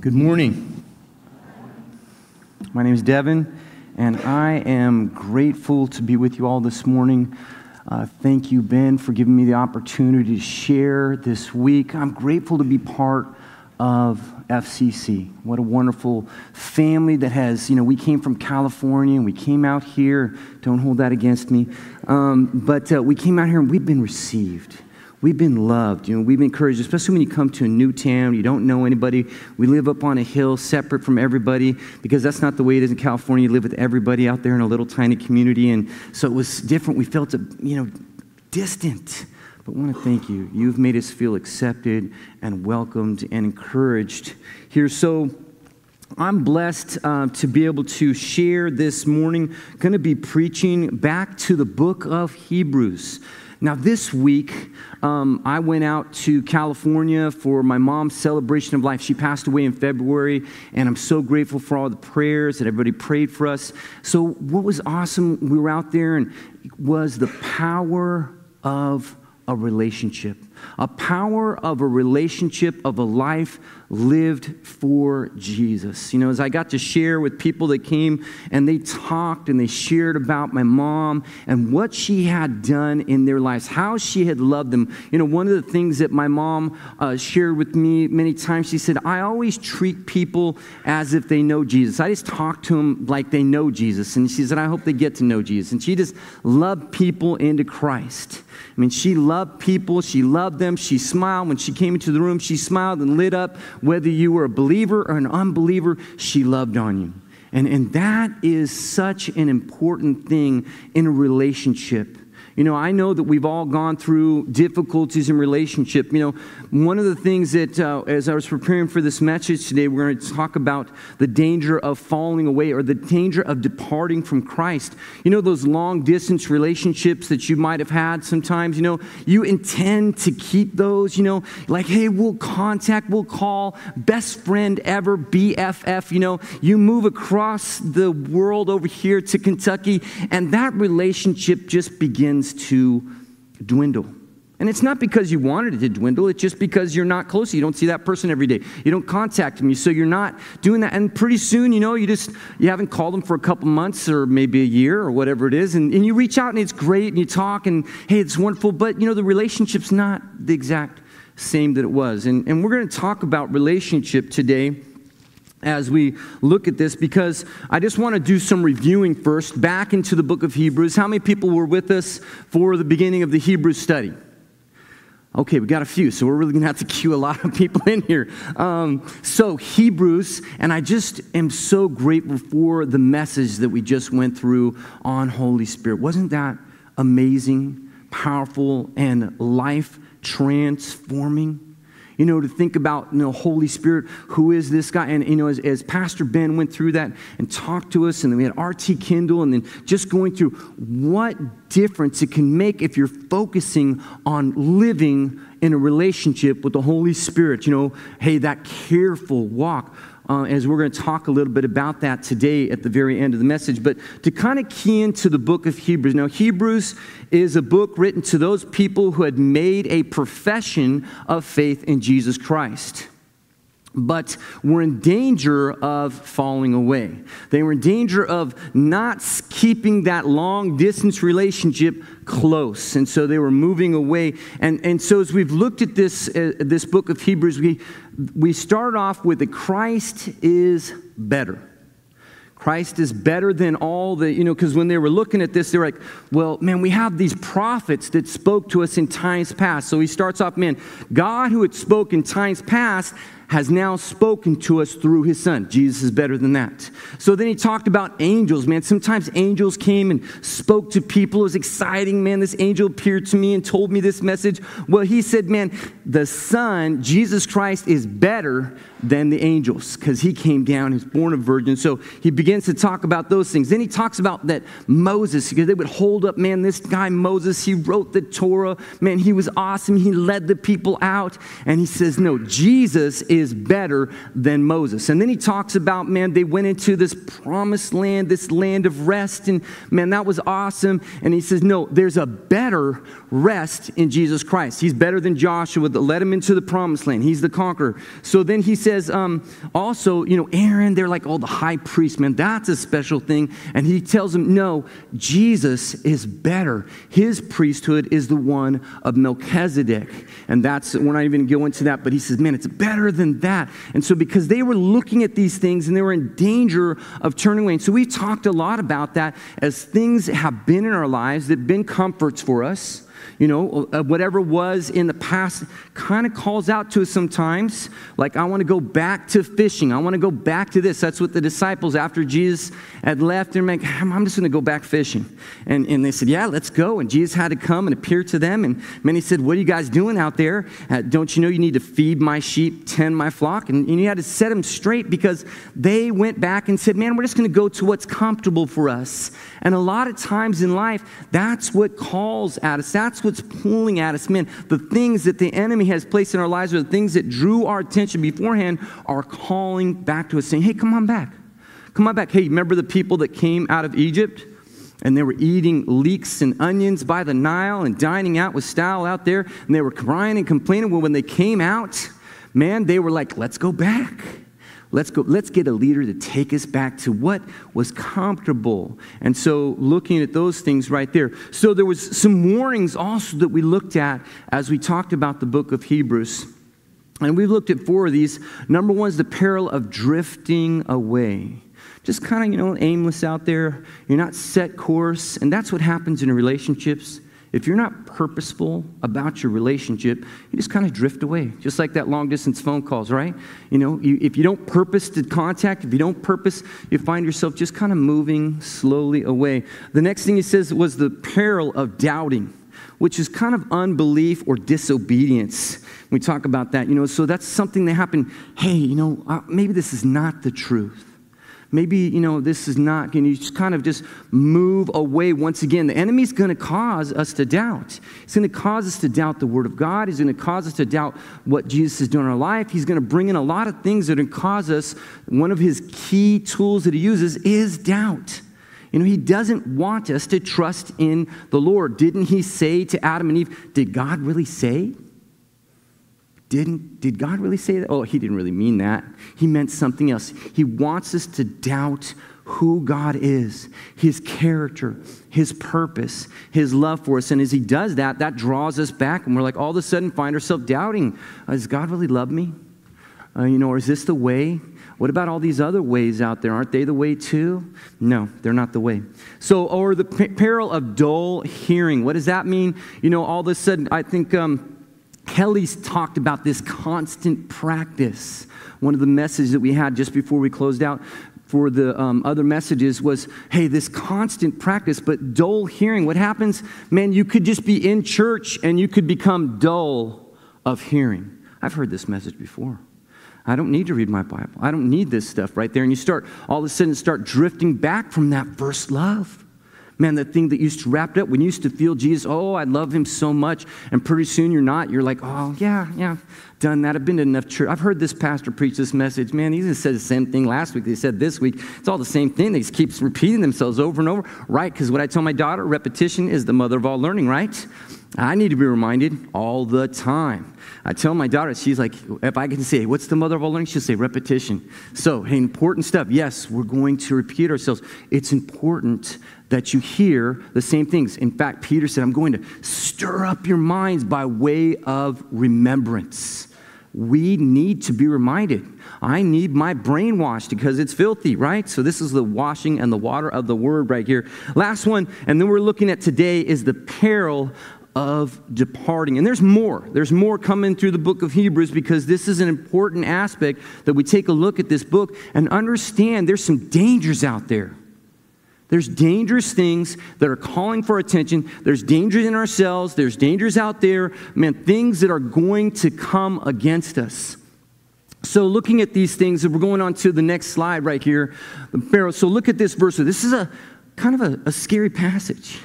Good morning. My name is Devin, and I am grateful to be with you all this morning. Uh, thank you, Ben, for giving me the opportunity to share this week. I'm grateful to be part of FCC. What a wonderful family that has, you know, we came from California and we came out here. Don't hold that against me. Um, but uh, we came out here and we've been received we've been loved. You know, we've been encouraged, especially when you come to a new town, you don't know anybody. We live up on a hill, separate from everybody, because that's not the way it is in California. You live with everybody out there in a little tiny community, and so it was different. We felt, you know, distant. But I want to thank you. You've made us feel accepted and welcomed and encouraged here. So. I'm blessed uh, to be able to share this morning. Going to be preaching back to the book of Hebrews. Now, this week, um, I went out to California for my mom's celebration of life. She passed away in February, and I'm so grateful for all the prayers that everybody prayed for us. So, what was awesome, we were out there, and was the power of a relationship, a power of a relationship, of a life lived for Jesus. You know, as I got to share with people that came and they talked and they shared about my mom and what she had done in their lives, how she had loved them. You know, one of the things that my mom uh, shared with me many times, she said, I always treat people as if they know Jesus. I just talk to them like they know Jesus. And she said, I hope they get to know Jesus. And she just loved people into Christ. I mean, she loved people. She loved them. She smiled. When she came into the room, she smiled and lit up. Whether you were a believer or an unbeliever, she loved on you. And, and that is such an important thing in a relationship. You know, I know that we've all gone through difficulties in relationship. You know, one of the things that, uh, as I was preparing for this message today, we're going to talk about the danger of falling away or the danger of departing from Christ. You know, those long distance relationships that you might have had sometimes, you know, you intend to keep those, you know, like, hey, we'll contact, we'll call, best friend ever, BFF, you know, you move across the world over here to Kentucky, and that relationship just begins to dwindle. And it's not because you wanted it to dwindle, it's just because you're not close. You don't see that person every day. You don't contact them. So you're not doing that. And pretty soon, you know, you just you haven't called them for a couple months or maybe a year or whatever it is. And, and you reach out and it's great and you talk and hey, it's wonderful. But you know, the relationship's not the exact same that it was. And, and we're going to talk about relationship today as we look at this because I just want to do some reviewing first back into the book of Hebrews. How many people were with us for the beginning of the Hebrew study? Okay, we got a few, so we're really going to have to cue a lot of people in here. Um, so, Hebrews, and I just am so grateful for the message that we just went through on Holy Spirit. Wasn't that amazing, powerful, and life transforming? You know, to think about, you know, Holy Spirit, who is this guy? And, you know, as, as Pastor Ben went through that and talked to us, and then we had RT Kendall, and then just going through what difference it can make if you're focusing on living in a relationship with the Holy Spirit. You know, hey, that careful walk uh, as we're going to talk a little bit about that today at the very end of the message. But to kind of key into the book of Hebrews. Now, Hebrews is a book written to those people who had made a profession of faith in Jesus Christ but were in danger of falling away. They were in danger of not keeping that long distance relationship close. And so they were moving away. And, and so as we've looked at this, uh, this book of Hebrews, we, we start off with that Christ is better. Christ is better than all the, you know, because when they were looking at this, they were like, well, man, we have these prophets that spoke to us in times past. So he starts off, man, God who had spoken times past has now spoken to us through his son. Jesus is better than that. So then he talked about angels, man. Sometimes angels came and spoke to people. It was exciting, man. This angel appeared to me and told me this message. Well, he said, man, the son, Jesus Christ, is better than the angels because he came down, he's born a virgin. So he begins to talk about those things. Then he talks about that Moses, because they would hold up, man, this guy Moses, he wrote the Torah. Man, he was awesome. He led the people out. And he says, no, Jesus is is better than Moses. And then he talks about, man, they went into this promised land, this land of rest, and man, that was awesome. And he says, no, there's a better rest in Jesus Christ. He's better than Joshua that led him into the promised land. He's the conqueror. So then he says, um, also, you know, Aaron, they're like, oh, the high priest, man, that's a special thing. And he tells him, no, Jesus is better. His priesthood is the one of Melchizedek. And that's, we're not even going into that, but he says, man, it's better than that. And so, because they were looking at these things and they were in danger of turning away. And so, we've talked a lot about that as things have been in our lives that have been comforts for us you know, uh, whatever was in the past kind of calls out to us sometimes. Like, I want to go back to fishing. I want to go back to this. That's what the disciples, after Jesus had left, they're like, I'm just going to go back fishing. And, and they said, Yeah, let's go. And Jesus had to come and appear to them. And many said, What are you guys doing out there? Uh, don't you know you need to feed my sheep, tend my flock? And, and you had to set them straight because they went back and said, Man, we're just going to go to what's comfortable for us. And a lot of times in life, that's what calls at us. That's what's pulling at us. Man, the things that the enemy has placed in our lives or the things that drew our attention beforehand are calling back to us, saying, Hey, come on back. Come on back. Hey, remember the people that came out of Egypt? and they were eating leeks and onions by the Nile and dining out with style out there, and they were crying and complaining. Well, when they came out, man, they were like, let's go back. Let's go, let's get a leader to take us back to what was comfortable. And so looking at those things right there. So there was some warnings also that we looked at as we talked about the book of Hebrews. And we've looked at four of these. Number one is the peril of drifting away. Just kind of, you know, aimless out there. You're not set course. And that's what happens in relationships. If you're not purposeful about your relationship, you just kind of drift away, just like that long distance phone calls, right? You know, you, if you don't purpose to contact, if you don't purpose, you find yourself just kind of moving slowly away. The next thing he says was the peril of doubting, which is kind of unbelief or disobedience. We talk about that, you know, so that's something that happened. Hey, you know, uh, maybe this is not the truth maybe, you know, this is not, can you just kind of just move away once again? The enemy's going to cause us to doubt. He's going to cause us to doubt the Word of God. He's going to cause us to doubt what Jesus is doing in our life. He's going to bring in a lot of things that are cause us, one of his key tools that he uses is doubt. You know, he doesn't want us to trust in the Lord. Didn't he say to Adam and Eve, Did God really say? Didn't, did God really say that? Oh, he didn't really mean that. He meant something else. He wants us to doubt who God is, his character, his purpose, his love for us. And as he does that, that draws us back, and we're like all of a sudden find ourselves doubting uh, Does God really love me? Uh, you know, or is this the way? What about all these other ways out there? Aren't they the way too? No, they're not the way. So, or the peril of dull hearing. What does that mean? You know, all of a sudden, I think. Um, Kelly's talked about this constant practice. One of the messages that we had just before we closed out for the um, other messages was hey, this constant practice, but dull hearing. What happens? Man, you could just be in church and you could become dull of hearing. I've heard this message before. I don't need to read my Bible. I don't need this stuff right there. And you start, all of a sudden, start drifting back from that first love. Man, that thing that used to wrap it up when you used to feel Jesus, oh, I love him so much. And pretty soon you're not. You're like, oh, yeah, yeah, done that. I've been to enough church. I've heard this pastor preach this message. Man, he just said the same thing last week. They said this week. It's all the same thing. They just keep repeating themselves over and over. Right? Because what I tell my daughter, repetition is the mother of all learning, right? I need to be reminded all the time. I tell my daughter, she's like, if I can say, what's the mother of all learning? She'll say, repetition. So, hey, important stuff. Yes, we're going to repeat ourselves. It's important that you hear the same things. In fact, Peter said, I'm going to stir up your minds by way of remembrance. We need to be reminded. I need my brain washed because it's filthy, right? So, this is the washing and the water of the word right here. Last one, and then we're looking at today is the peril of departing. And there's more. There's more coming through the book of Hebrews because this is an important aspect that we take a look at this book and understand there's some dangers out there. There's dangerous things that are calling for attention. There's dangers in ourselves. There's dangers out there. Man, things that are going to come against us. So, looking at these things, we're going on to the next slide right here. So, look at this verse. This is a kind of a, a scary passage.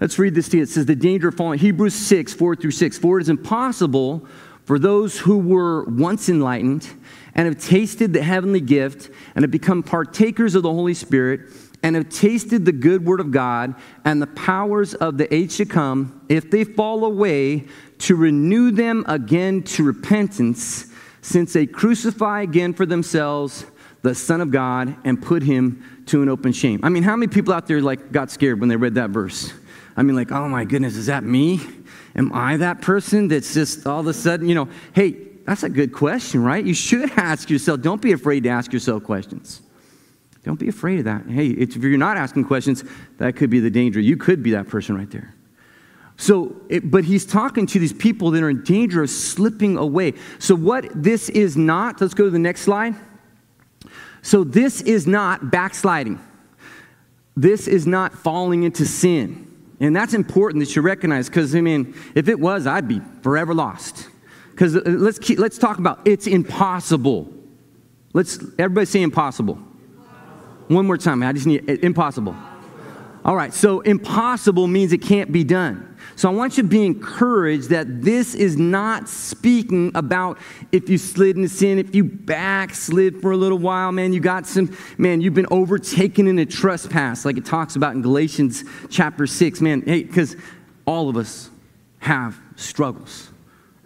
Let's read this to you. It says, The danger of falling. Hebrews 6, 4 through 6. For it is impossible for those who were once enlightened and have tasted the heavenly gift and have become partakers of the Holy Spirit and have tasted the good word of God and the powers of the age to come, if they fall away, to renew them again to repentance, since they crucify again for themselves the Son of God and put him to an open shame. I mean, how many people out there like got scared when they read that verse? I mean, like, oh my goodness, is that me? Am I that person that's just all of a sudden, you know, hey, that's a good question, right? You should ask yourself. Don't be afraid to ask yourself questions. Don't be afraid of that. Hey, if you're not asking questions, that could be the danger. You could be that person right there. So, it, but he's talking to these people that are in danger of slipping away. So, what this is not, let's go to the next slide. So, this is not backsliding. This is not falling into sin. And that's important that you recognize because, I mean, if it was, I'd be forever lost. Because uh, let's, keep, let's talk about it's impossible. Let's, everybody say impossible. impossible. One more time. I just need impossible. All right, so impossible means it can't be done. So I want you to be encouraged that this is not speaking about if you slid into sin, if you backslid for a little while, man, you got some, man, you've been overtaken in a trespass, like it talks about in Galatians chapter 6. Man, hey, because all of us have struggles,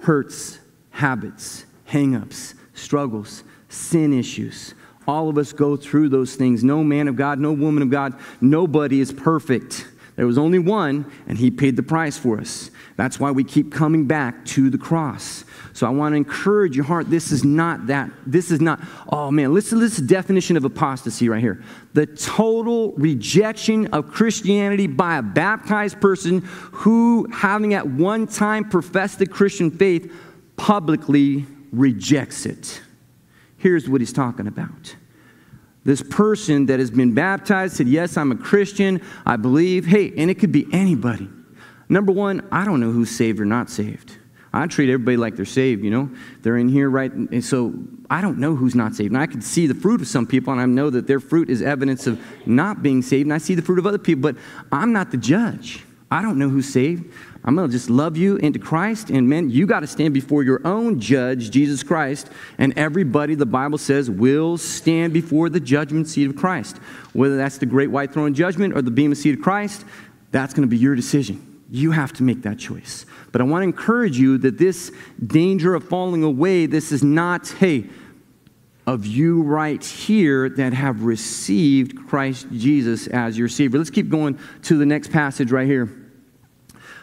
hurts, habits, hangups, struggles, sin issues. All of us go through those things. No man of God, no woman of God, nobody is perfect. There was only one, and he paid the price for us. That's why we keep coming back to the cross. So I want to encourage your heart. This is not that. This is not, oh man, listen to this definition of apostasy right here. The total rejection of Christianity by a baptized person who, having at one time professed the Christian faith, publicly rejects it. Here's what he's talking about this person that has been baptized said, Yes, I'm a Christian, I believe. Hey, and it could be anybody. Number one, I don't know who's saved or not saved. I treat everybody like they're saved, you know? They're in here, right? And so I don't know who's not saved. And I can see the fruit of some people, and I know that their fruit is evidence of not being saved. And I see the fruit of other people, but I'm not the judge. I don't know who's saved. I'm going to just love you into Christ. And man, you got to stand before your own judge, Jesus Christ. And everybody, the Bible says, will stand before the judgment seat of Christ. Whether that's the great white throne judgment or the bema seat of Christ, that's going to be your decision. You have to make that choice. But I want to encourage you that this danger of falling away, this is not, hey, of you right here that have received Christ Jesus as your Savior. Let's keep going to the next passage right here.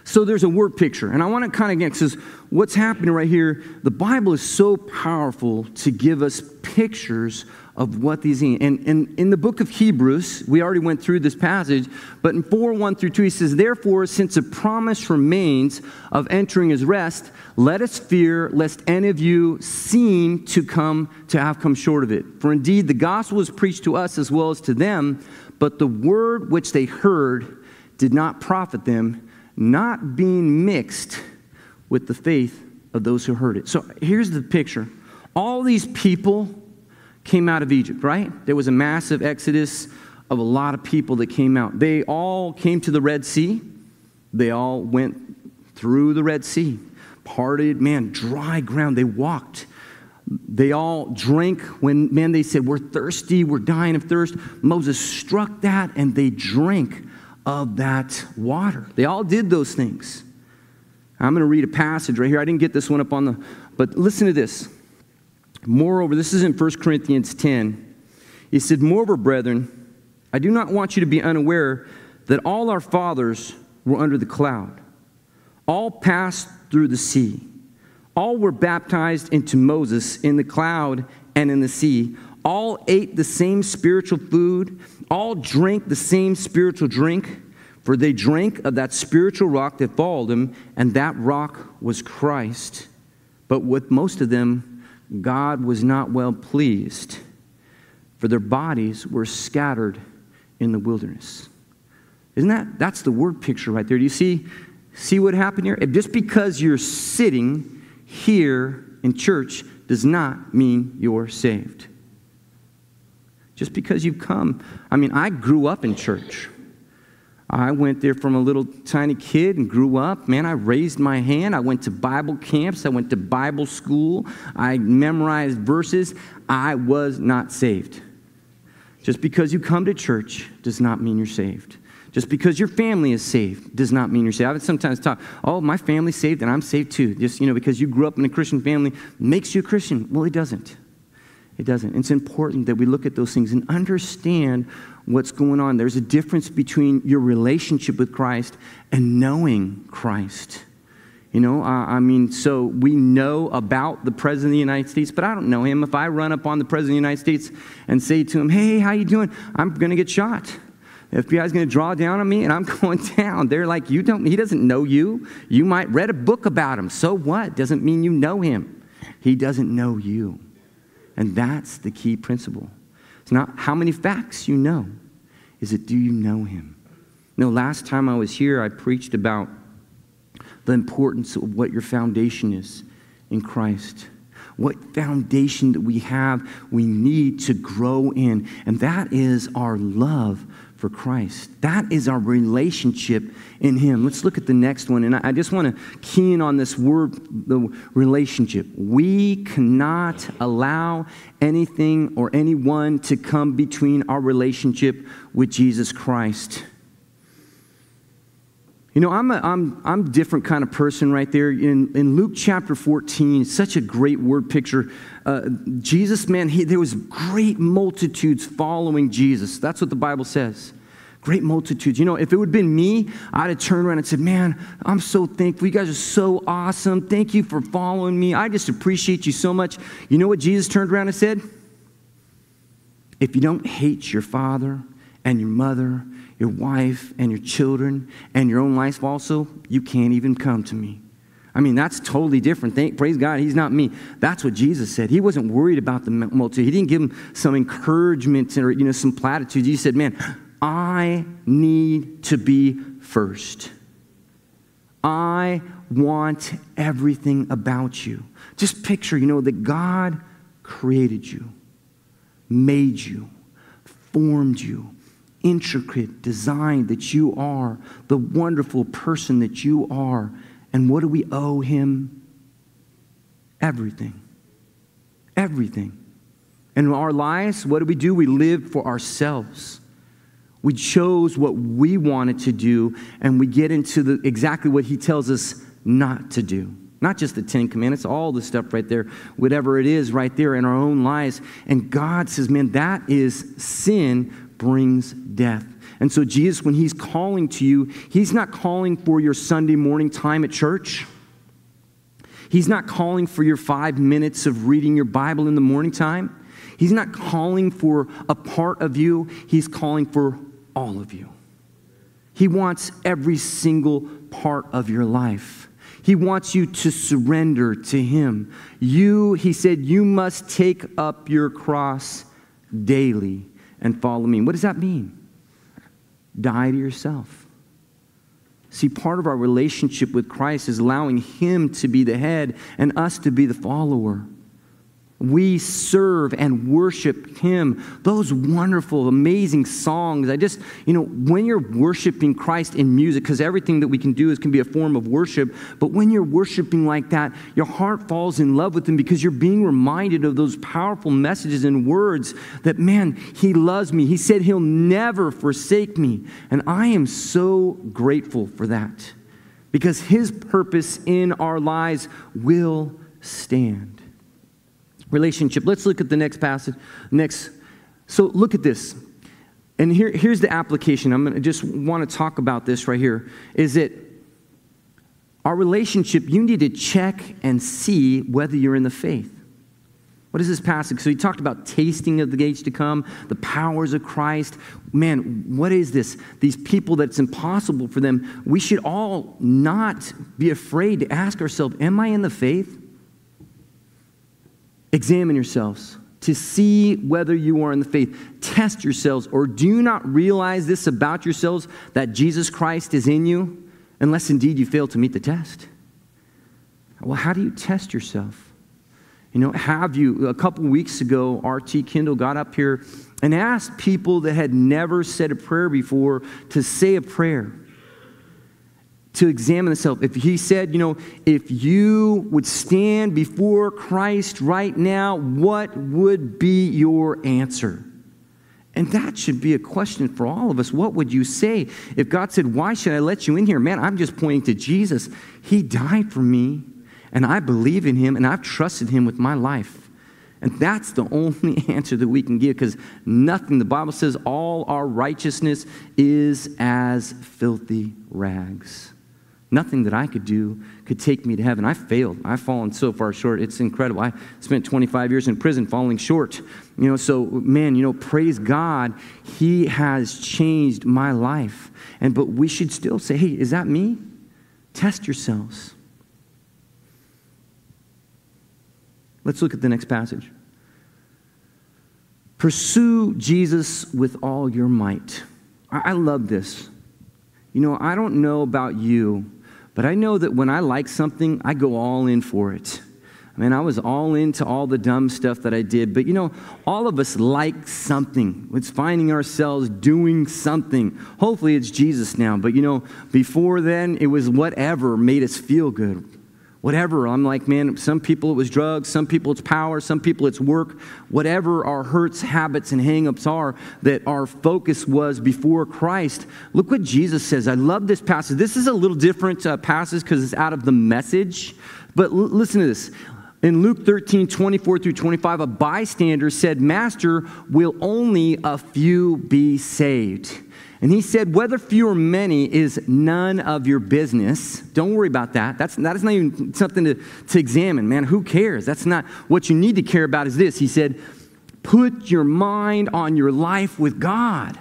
So there's a word picture. And I want to kind of get, because what's happening right here, the Bible is so powerful to give us pictures of what these mean. And, and in the book of Hebrews, we already went through this passage, but in 4 1 through 2, he says, Therefore, since a promise remains of entering his rest, let us fear lest any of you seem to come to have come short of it. For indeed, the gospel was preached to us as well as to them, but the word which they heard did not profit them not being mixed with the faith of those who heard it. So here's the picture all these people came out of Egypt, right? There was a massive exodus of a lot of people that came out. They all came to the Red Sea, they all went through the Red Sea, parted, man, dry ground. They walked. They all drank when, man, they said, We're thirsty, we're dying of thirst. Moses struck that and they drank of that water. They all did those things. I'm going to read a passage right here. I didn't get this one up on the, but listen to this. Moreover, this is in 1 Corinthians 10. He said, Moreover, brethren, I do not want you to be unaware that all our fathers were under the cloud, all passed through the sea, all were baptized into Moses in the cloud and in the sea, all ate the same spiritual food all drank the same spiritual drink, for they drank of that spiritual rock that followed them, and that rock was Christ. But with most of them, God was not well pleased, for their bodies were scattered in the wilderness. Isn't that that's the word picture right there? Do you see see what happened here? If just because you're sitting here in church does not mean you're saved just because you've come. I mean, I grew up in church. I went there from a little tiny kid and grew up. Man, I raised my hand. I went to Bible camps. I went to Bible school. I memorized verses. I was not saved. Just because you come to church does not mean you're saved. Just because your family is saved does not mean you're saved. I would sometimes talk, oh, my family's saved and I'm saved too. Just, you know, because you grew up in a Christian family makes you a Christian. Well, it doesn't. It doesn't. It's important that we look at those things and understand what's going on. There's a difference between your relationship with Christ and knowing Christ. You know, I mean, so we know about the President of the United States, but I don't know him. If I run up on the President of the United States and say to him, hey, how you doing? I'm going to get shot. The FBI's going to draw down on me and I'm going down. They're like, you don't, he doesn't know you. You might read a book about him. So what? Doesn't mean you know him. He doesn't know you. And that's the key principle. It's not how many facts you know, is it do you know him? No, last time I was here, I preached about the importance of what your foundation is in Christ. What foundation that we have, we need to grow in. And that is our love for Christ. That is our relationship in Him. Let's look at the next one. And I just want to key in on this word, the relationship. We cannot allow anything or anyone to come between our relationship with Jesus Christ. You know, I'm a I'm, I'm different kind of person right there. In, in Luke chapter 14, such a great word picture. Uh, Jesus, man, he, there was great multitudes following Jesus. That's what the Bible says. Great multitudes. You know, if it would have been me, I'd have turned around and said, Man, I'm so thankful. You guys are so awesome. Thank you for following me. I just appreciate you so much. You know what Jesus turned around and said? If you don't hate your father and your mother your wife and your children and your own life also, you can't even come to me. I mean, that's totally different. Thank, praise God, he's not me. That's what Jesus said. He wasn't worried about the multitude. He didn't give him some encouragement or you know some platitudes. He said, "Man, I need to be first. I want everything about you." Just picture, you know, that God created you, made you, formed you, intricate design that you are, the wonderful person that you are. And what do we owe him? Everything. Everything. And in our lives, what do we do? We live for ourselves. We chose what we wanted to do, and we get into the, exactly what he tells us not to do. Not just the Ten Commandments, all the stuff right there, whatever it is right there in our own lives. And God says, man, that is sin brings death. And so, Jesus, when He's calling to you, He's not calling for your Sunday morning time at church. He's not calling for your five minutes of reading your Bible in the morning time. He's not calling for a part of you, He's calling for all of you. He wants every single part of your life. He wants you to surrender to Him. You, He said, you must take up your cross daily and follow me. What does that mean? Die to yourself. See, part of our relationship with Christ is allowing Him to be the head and us to be the follower. We serve and worship Him. Those wonderful, amazing songs. I just, you know, when you're worshiping Christ in music, because everything that we can do is can be a form of worship, but when you're worshiping like that, your heart falls in love with Him because you're being reminded of those powerful messages and words that, man, He loves me. He said He'll never forsake me. And I am so grateful for that because His purpose in our lives will stand relationship. Let's look at the next passage. Next. So look at this. And here, here's the application. I'm going to just want to talk about this right here. Is that our relationship, you need to check and see whether you're in the faith. What is this passage? So he talked about tasting of the age to come, the powers of Christ. Man, what is this? These people that it's impossible for them. We should all not be afraid to ask ourselves, Am I in the faith? Examine yourselves to see whether you are in the faith. Test yourselves, or do you not realize this about yourselves that Jesus Christ is in you, unless indeed you fail to meet the test? Well, how do you test yourself? You know, have you? A couple weeks ago, R.T. Kendall got up here and asked people that had never said a prayer before to say a prayer, to examine himself. If he said, you know, if you would stand before Christ right now, what would be your answer? And that should be a question for all of us. What would you say if God said, Why should I let you in here? Man, I'm just pointing to Jesus. He died for me and I believe in him and I've trusted him with my life. And that's the only answer that we can give because nothing, the Bible says, all our righteousness is as filthy rags. Nothing that I could do could take me to heaven. I failed. I've fallen so far short. It's incredible. I spent 25 years in prison falling short. You know, so man, you know, praise God, He has changed my life. And but we should still say, hey, is that me? Test yourselves. Let's look at the next passage. Pursue Jesus with all your might. I, love this. You know, I don't know about you, but I know that when I like something, I go all in for it. I mean, I was all into all the dumb stuff that I did, but you know, all of us like something. It's finding ourselves doing something. Hopefully, it's Jesus now, but you know, before then, it was whatever made us feel good whatever. I'm like, man, some people it was drugs, some people it's power, some people it's work. Whatever our hurts, habits, and hangups are, that our focus was before Christ. Look what Jesus says. I love this passage. This is a little different uh, passage because it's out of the message. But l- listen to this. In Luke 13, 24 through 25, a bystander said, Master, will only a few be saved? And he said, whether few or many is none of your business. Don't worry about that. That's, that is not even something to, to examine, man. Who cares? That's not what you need to care about is this. He said, put your mind on your life with God.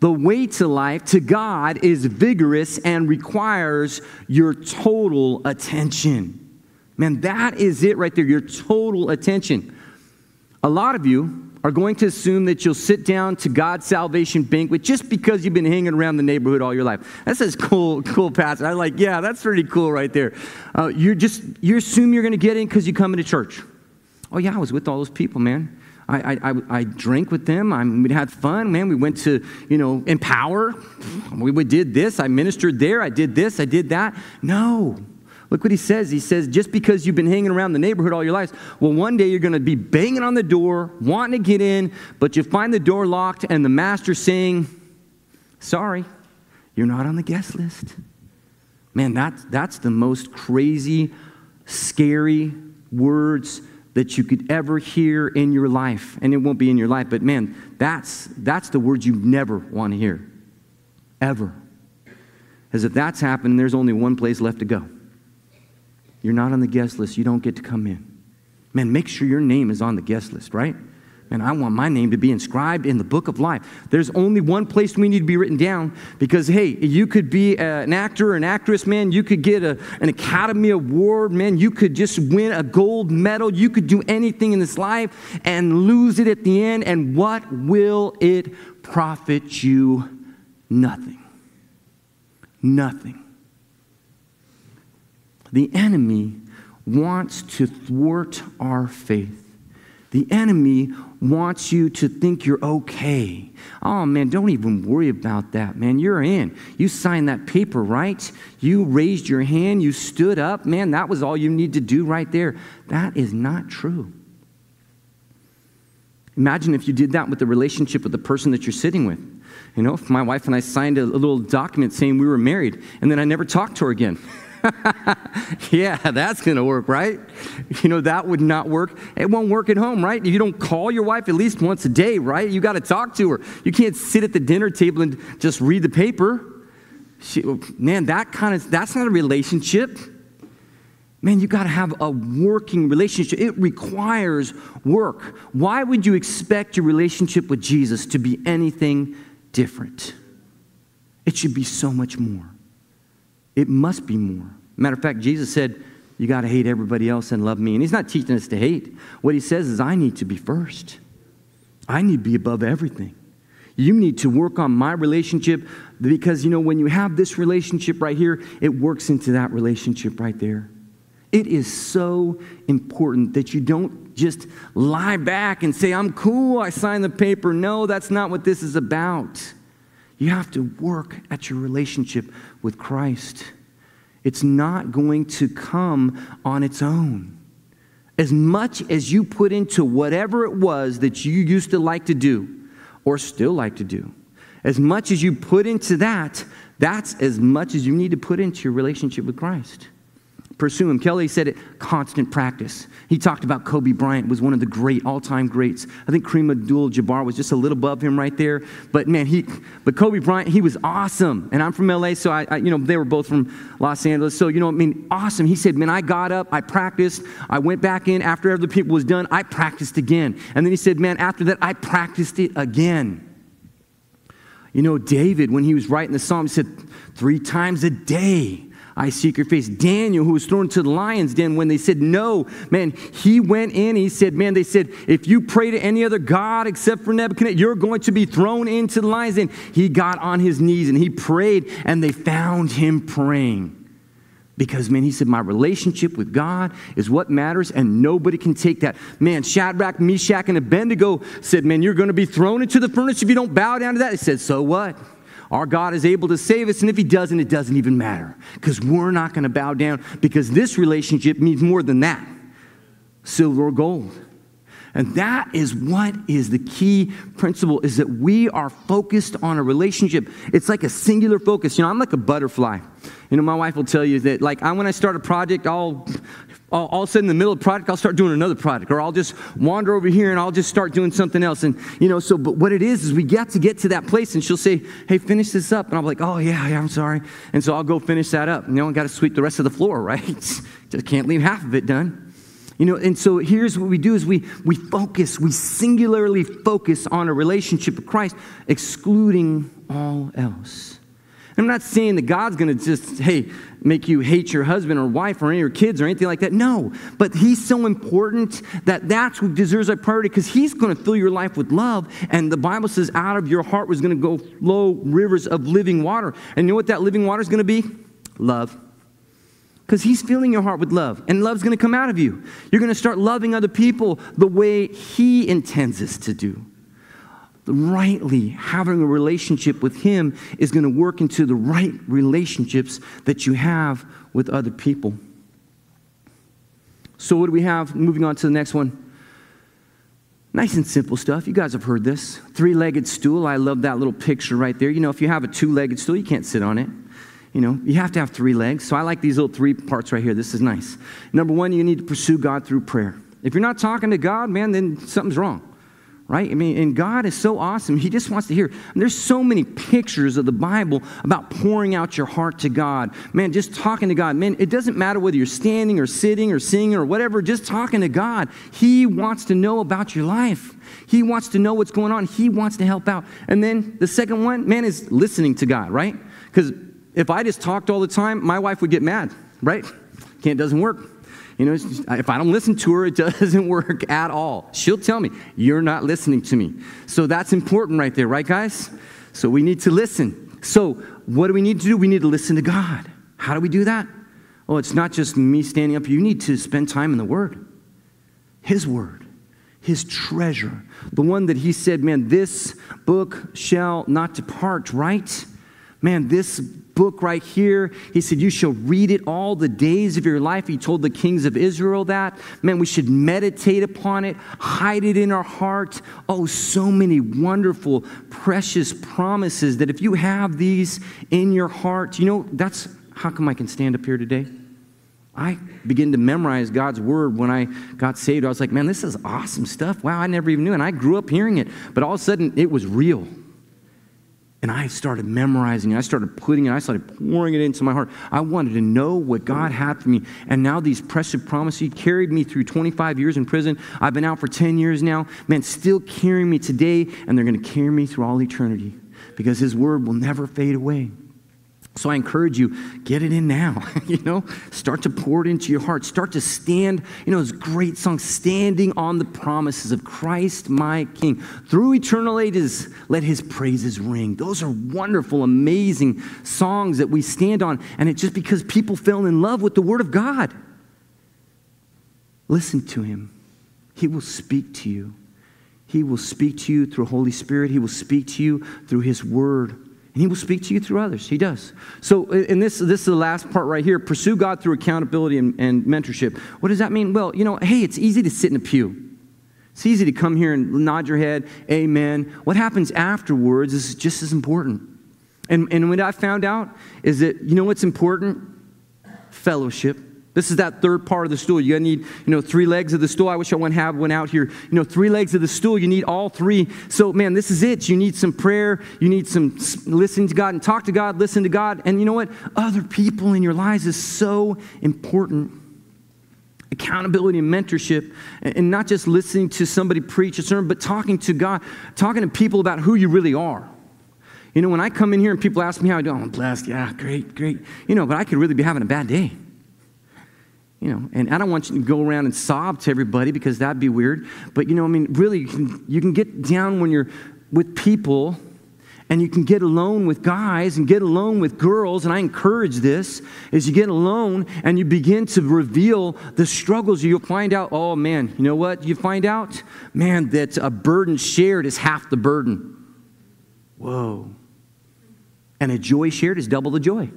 The way to life to God is vigorous and requires your total attention. Man, that is it right there, your total attention. A lot of you, are going to assume that you'll sit down to God's salvation banquet just because you've been hanging around the neighborhood all your life. That says cool, cool passage. I'm like, yeah, that's pretty cool right there. Uh, you just you assume you're going to get in because you come into church. Oh yeah, I was with all those people, man. I, I, I, drank with them. I, we had fun, man. We went to, you know, Empower. We, we did this. I ministered there. I did this. I did that. No. Look what he says. He says, just because you've been hanging around the neighborhood all your lives, well, one day you're going to be banging on the door, wanting to get in, but you find the door locked and the master saying, sorry, you're not on the guest list. Man, that's, that's the most crazy, scary words that you could ever hear in your life. And it won't be in your life, but man, that's, that's the words you never want to hear. Ever. As if that's happened, there's only one place left to go. You're not on the guest list. You don't get to come in. Man, make sure your name is on the guest list, right? Man, I want my name to be inscribed in the book of life. There's only one place we need to be written down because, hey, you could be an actor or an actress, man. You could get a, an Academy Award, man. You could just win a gold medal. You could do anything in this life and lose it at the end. And what will it profit you? Nothing. Nothing. The enemy wants to thwart our faith. The enemy wants you to think you're okay. Oh man, don't even worry about that, man. You're in. You signed that paper, right? You raised your hand, you stood up. Man, that was all you need to do right there. That is not true. Imagine if you did that with the relationship with the person that you're sitting with. You know, if my wife and I signed a, little document saying we were married, and then I never talked to her again. yeah, that's going to work, right? You know, that would not work. It won't work at home, right? You don't call your wife at least once a day, right? You got to talk to her. You can't sit at the dinner table and just read the paper. She, man, that kind of, that's not a relationship. Man, you got to have a working relationship. It requires work. Why would you expect your relationship with Jesus to be anything different? It should be so much more. It must be more. Matter of fact, Jesus said, You got to hate everybody else and love me. And He's not teaching us to hate. What He says is, I need to be first, I need to be above everything. You need to work on my relationship because, you know, when you have this relationship right here, it works into that relationship right there. It is so important that you don't just lie back and say, I'm cool, I signed the paper. No, that's not what this is about. You have to work at your relationship with Christ. It's not going to come on its own. As much as you put into whatever it was that you used to like to do or still like to do, as much as you put into that, that's as much as you need to put into your relationship with Christ pursue him. Kelly said it constant practice. He talked about Kobe Bryant was one of the great all-time greats. I think Kareem Abdul-Jabbar was just a little above him right there. But man, he but Kobe Bryant, he was awesome. And I'm from LA, so I, I you know they were both from Los Angeles. So you know, I mean, awesome. He said, man, I got up, I practiced, I went back in after other people was done, I practiced again. And then he said, man, after that, I practiced it again. You know, David, when he was writing the psalm, he said, three times a day I seek your face. Daniel, who was thrown to the lion's den when they said no, man, he went in. He said, man, they said, if you pray to any other God except for Nebuchadnezzar, you're going to be thrown into the lion's den. He got on his knees and he prayed, and they found him praying. Because, man, he said, my relationship with God is what matters, and nobody can take that. Man, Shadrach, Meshach, and Abednego said, man, you're going to be thrown into the furnace if you don't bow down to that. He said, so what? Our God is able to save us, and if He doesn't, it doesn't even matter because we're not going to bow down because this relationship means more than that silver or gold. And that is what is the key principle is that we are focused on a relationship. It's like a singular focus. You know, I'm like a butterfly. You know, my wife will tell you that, like, I, when I start a project, I'll all, all of a sudden in the middle of the project, I'll start doing another product, or I'll just wander over here and I'll just start doing something else. And, you know, so, but what it is, is we got to get to that place and she'll say, hey, finish this up. And be like, oh, yeah, yeah, I'm sorry. And so I'll go finish that up. You know, I got to sweep the rest of the floor, right? just can't leave half of it done. You know, and so here's what we do is we, we focus, we singularly focus on a relationship with Christ, excluding all else. I'm not saying that God's going to just, hey, make you hate your husband or wife or any of your kids or anything like that. No, but He's so important that that's what deserves our priority because He's going to fill your life with love. And the Bible says, out of your heart was going to go flow rivers of living water. And you know what that living water is going to be? Love. Because He's filling your heart with love, and love's going to come out of you. You're going to start loving other people the way He intends us to do rightly having a relationship with Him is going to work into the right relationships that you have with other people. So, what do we have? Moving on to the next one. Nice and simple stuff. You guys have heard this. Three legged stool. I love that little picture right there. You know, if you have a two legged stool, you can't sit on it. You know, you have to have three legs. So I like these little three parts right here. This is nice. Number one, you need to pursue God through prayer. If you're not talking to God, man, then something's wrong right? I mean, and God is so awesome. He just wants to hear. And there's so many pictures of the Bible about pouring out your heart to God. Man, just talking to God. Man, it doesn't matter whether you're standing or sitting or singing or whatever, just talking to God. He wants to know about your life. He wants to know what's going on. He wants to help out. And then the second one, man, is listening to God, right? Because if I just talked all the time, my wife would get mad, right? Can't, doesn't work. You know, if I don't listen to her, it doesn't work at all. She'll tell me, You're not listening to me. So that's important right there, right, guys? So we need to listen. So, what do we need to do? We need to listen to God. How do we do that? Oh, it's not just me standing up. You need to spend time in the Word, His Word, His treasure, the one that He said, Man, this book shall not depart, right? Man, this book right here. He said, You shall read it all the days of your life. He told the kings of Israel that. Man, we should meditate upon it, hide it in our heart. Oh, so many wonderful, precious promises that if you have these in your heart, you know, that's how come I can stand up here today? I began to memorize God's word when I got saved. I was like, man, this is awesome stuff. Wow, I never even knew. And I grew up hearing it, but all of a sudden it was real. And I started memorizing it. I started putting it, I started pouring it into my heart. I wanted to know what God had for me. And now these precious promises carried me through 25 years in prison. I've been out for 10 years now. Man, still carrying me today, and they're going to carry me through all eternity because His word will never fade away. So I encourage you, get it in now. you know, start to pour it into your heart. Start to stand, you know, this great song, standing on the promises of Christ my King. Through eternal ages, let his praises ring. Those are wonderful, amazing songs that we stand on. And it's just because people fell in love with the Word of God. Listen to him. He will speak to you. He will speak to you through Holy Spirit. He will speak to you through His Word. And He will speak to you through others. He does. So, and this, this is the last part right here pursue God through accountability and, and mentorship. What does that mean? Well, you know, hey, it's easy to sit in a pew. It's easy to come here and nod your head, amen. What happens afterwards is just as important. And, and what I found out is that, you know what's important? Fellowship. This is that third part of the stool. You need, you know, three legs of the stool. I wish I wouldn't have one out here. You know, three legs of the stool. You need all three. So, man, this is it. You need some prayer. You need some listening to God and talk to God, listen to God. And you know what? Other people in your lives is so important. Accountability and mentorship, and not just listening to somebody preach a sermon, but talking to God, talking to people about who you really are. You know, when I come in here and people ask me how I do, I'm blessed. Yeah, great, great. You know, but I could really be having a bad day you know, and I don't want you to go around and sob to everybody because that'd be weird. But, you know, I mean, really, you can, you can get down when you're with people and you can get alone with guys and get alone with girls. And i encourage this as you get alone and you begin to reveal the struggles. You'll find out oh man you know what you find out? Man that a burden shared is half the burden. Whoa. And a joy shared is double the joy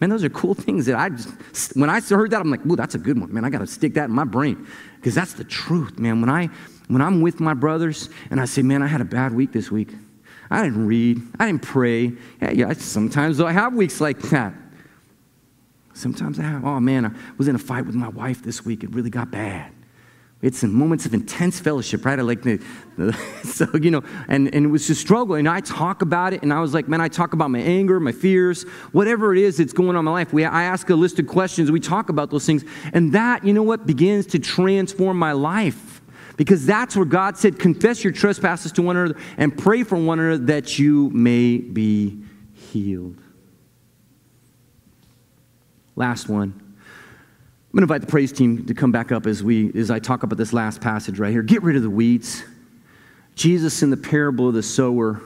Man, those are cool things that I just, when I heard that, I'm like, ooh, that's a good one, man. I got to stick that in my brain because that's the truth, man. When, I, when I'm with my brothers and I say, man, I had a bad week this week, I didn't read, I didn't pray. Yeah, yeah sometimes I have weeks like that. Sometimes I have, oh man, I was in a fight with my wife this week. It really got bad. It's in moments of intense fellowship, right? I like the, the, so you know, and, and it was just struggle. And I talk about it, and I was like, man, I talk about my anger, my fears, whatever it is that's going on in my life. We, I ask a list of questions, we talk about those things, and that, you know what, begins to transform my life. Because that's where God said, confess your trespasses to one another and pray for one another that you may be healed. Last one. I'm going to invite the praise team to come back up as, we, as I talk about this last passage right here. Get rid of the weeds. Jesus, in the parable of the sower,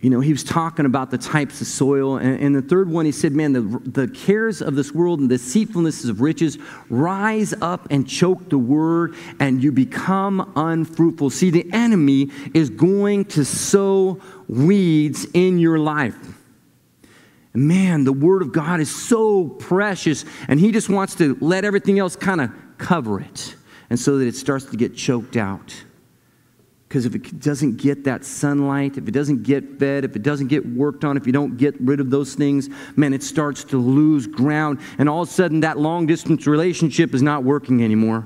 you know, he was talking about the types of soil. And, and the third one, he said, Man, the, the cares of this world and the deceitfulnesses of riches rise up and choke the word, and you become unfruitful. See, the enemy is going to sow weeds in your life. Man, the Word of God is so precious, and He just wants to let everything else kind of cover it, and so that it starts to get choked out. Because if it doesn't get that sunlight, if it doesn't get fed, if it doesn't get worked on, if you don't get rid of those things, man, it starts to lose ground. And all of a sudden, that long distance relationship is not working anymore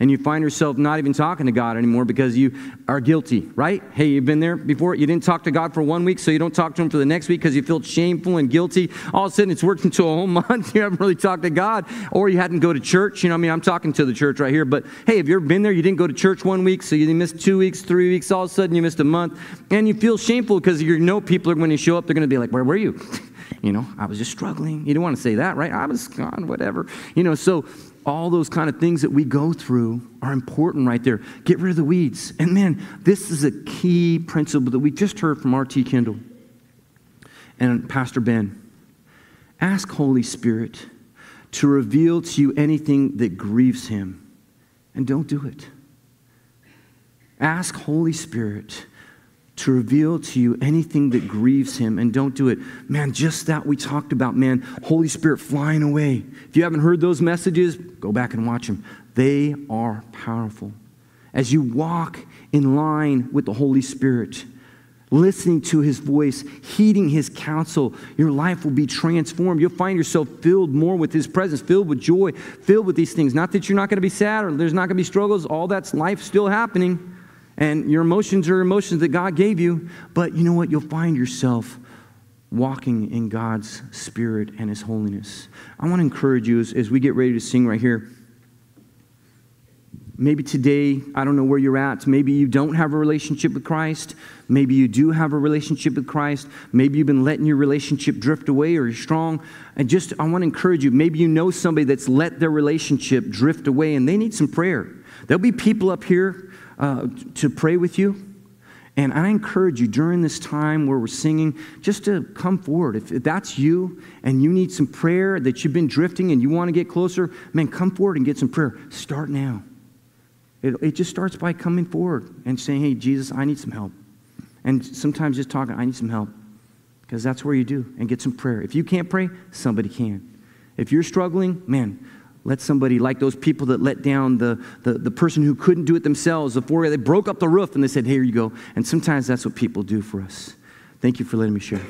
and you find yourself not even talking to God anymore because you are guilty, right? Hey, you've been there before. You didn't talk to God for one week, so you don't talk to Him for the next week because you feel shameful and guilty. All of a sudden, it's worked into a whole month. You haven't really talked to God, or you hadn't go to church. You know, I mean, I'm talking to the church right here, but hey, have you ever been there? You didn't go to church one week, so you missed two weeks, three weeks. All of a sudden, you missed a month, and you feel shameful because you know people are when you show up, they're going to be like, "Where were you?" you know, I was just struggling. You don't want to say that, right? I was gone, whatever. You know, so all those kind of things that we go through are important right there. Get rid of the weeds. And man, this is a key principle that we just heard from R.T. Kendall and Pastor Ben. Ask Holy Spirit to reveal to you anything that grieves him, and don't do it. Ask Holy Spirit to reveal to you anything that grieves him and don't do it. Man, just that we talked about, man, Holy Spirit flying away. If you haven't heard those messages, go back and watch them. They are powerful. As you walk in line with the Holy Spirit, listening to his voice, heeding his counsel, your life will be transformed. You'll find yourself filled more with his presence, filled with joy, filled with these things. Not that you're not going to be sad or there's not going to be struggles, all that's life still happening. And your emotions are emotions that God gave you, but you know what? You'll find yourself walking in God's Spirit and His holiness. I want to encourage you as, as we get ready to sing right here. Maybe today, I don't know where you're at. Maybe you don't have a relationship with Christ. Maybe you do have a relationship with Christ. Maybe you've been letting your relationship drift away or you're strong. And just, I want to encourage you. Maybe you know somebody that's let their relationship drift away and they need some prayer. There'll be people up here uh, to pray with you. And I encourage you during this time where we're singing, just to come forward. If that's you and you need some prayer, that you've been drifting and you want to get closer, man, come forward and get some prayer. Start now. It, it just starts by coming forward and saying, hey, Jesus, I need some help. And sometimes just talking, I need some help. Because that's where you do, and get some prayer. If you can't pray, somebody can. If you're struggling, man, let somebody, like those people that let down the, the, the person who couldn't do it themselves, the four, they broke up the roof and they said, Here you go. And sometimes that's what people do for us. Thank you for letting me share.